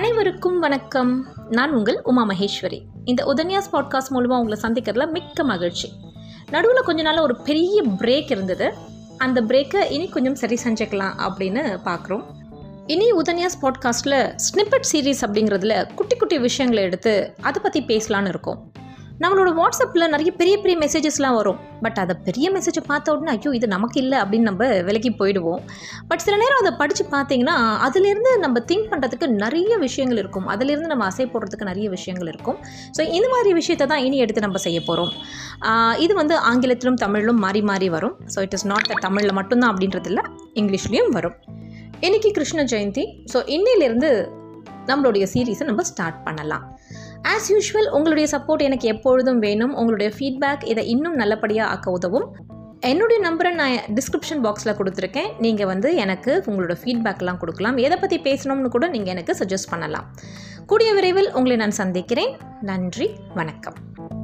அனைவருக்கும் வணக்கம். நான் உங்கள் உமா மகேஸ்வரி. இந்த உதன்யாஸ் பாட்காஸ்ட் மூலமாக உங்களை சந்திக்கிறதுல மிக்க மகிழ்ச்சி. நடுவில் கொஞ்ச நாள் ஒரு பெரிய பிரேக் இருந்தது. அந்த பிரேக்கை இனி கொஞ்சம் சரி செஞ்சுக்கலாம் அப்படின்னு பார்க்குறோம் இனி உதன்யாஸ் பாட்காஸ்ட்டில் ஸ்னிப்பட் சீரீஸ் அப்படிங்கிறதுல குட்டி குட்டி விஷயங்களை எடுத்து அதை பற்றி பேசலான்னு இருக்கோம். நம்மளோட வாட்ஸ்அப்பில் நிறைய பெரிய பெரிய மெசேஜஸ்லாம் வரும். பட் அதை பெரிய மெசேஜை பார்த்த உடனே ஐயோ இது நமக்கு இல்லை அப்படின்னு நம்ம விலக்கி போயிடுவோம். பட் சில நேரம் அதை படித்து பார்த்தீங்கன்னா அதுலேருந்து நம்ம திங்க் பண்ணுறதுக்கு நிறைய விஷயங்கள் இருக்கும். அதுலேருந்து நம்ம அசை போடுறதுக்கு நிறைய விஷயங்கள் இருக்கும். ஸோ இந்த மாதிரி விஷயத்தை தான் இனி எடுத்து நம்ம செய்ய போகிறோம் இது வந்து ஆங்கிலத்திலும் தமிழிலும் மாறி மாறி வரும். So it is not the தமிழில் மட்டும்தான் அப்படின்றது இல்லை. இங்கிலீஷ்லேயும் வரும். இன்றைக்கி கிருஷ்ண ஜெயந்தி. ஸோ இன்னிலேருந்து நம்மளுடைய சீரீஸை நம்ம ஸ்டார்ட் பண்ணலாம். ஆஸ் யூஷுவல் உங்களுடைய சப்போர்ட் எனக்கு எப்பொழுதும் வேணும். உங்களுடைய ஃபீட்பேக் இதை இன்னும் நல்லபடியாக ஆக்க உதவும். என்னுடைய நம்பரை நான் டிஸ்கிரிப்ஷன் பாக்ஸில் கொடுத்துருக்கேன். நீங்கள் வந்து எனக்கு உங்களோட ஃபீட்பேக்லாம் கொடுக்கலாம். எதை பற்றி பேசணும்னு கூட நீங்கள் எனக்கு சஜஸ்ட் பண்ணலாம். கூடிய விரைவில் உங்களை நான் சந்திக்கிறேன். நன்றி வணக்கம்.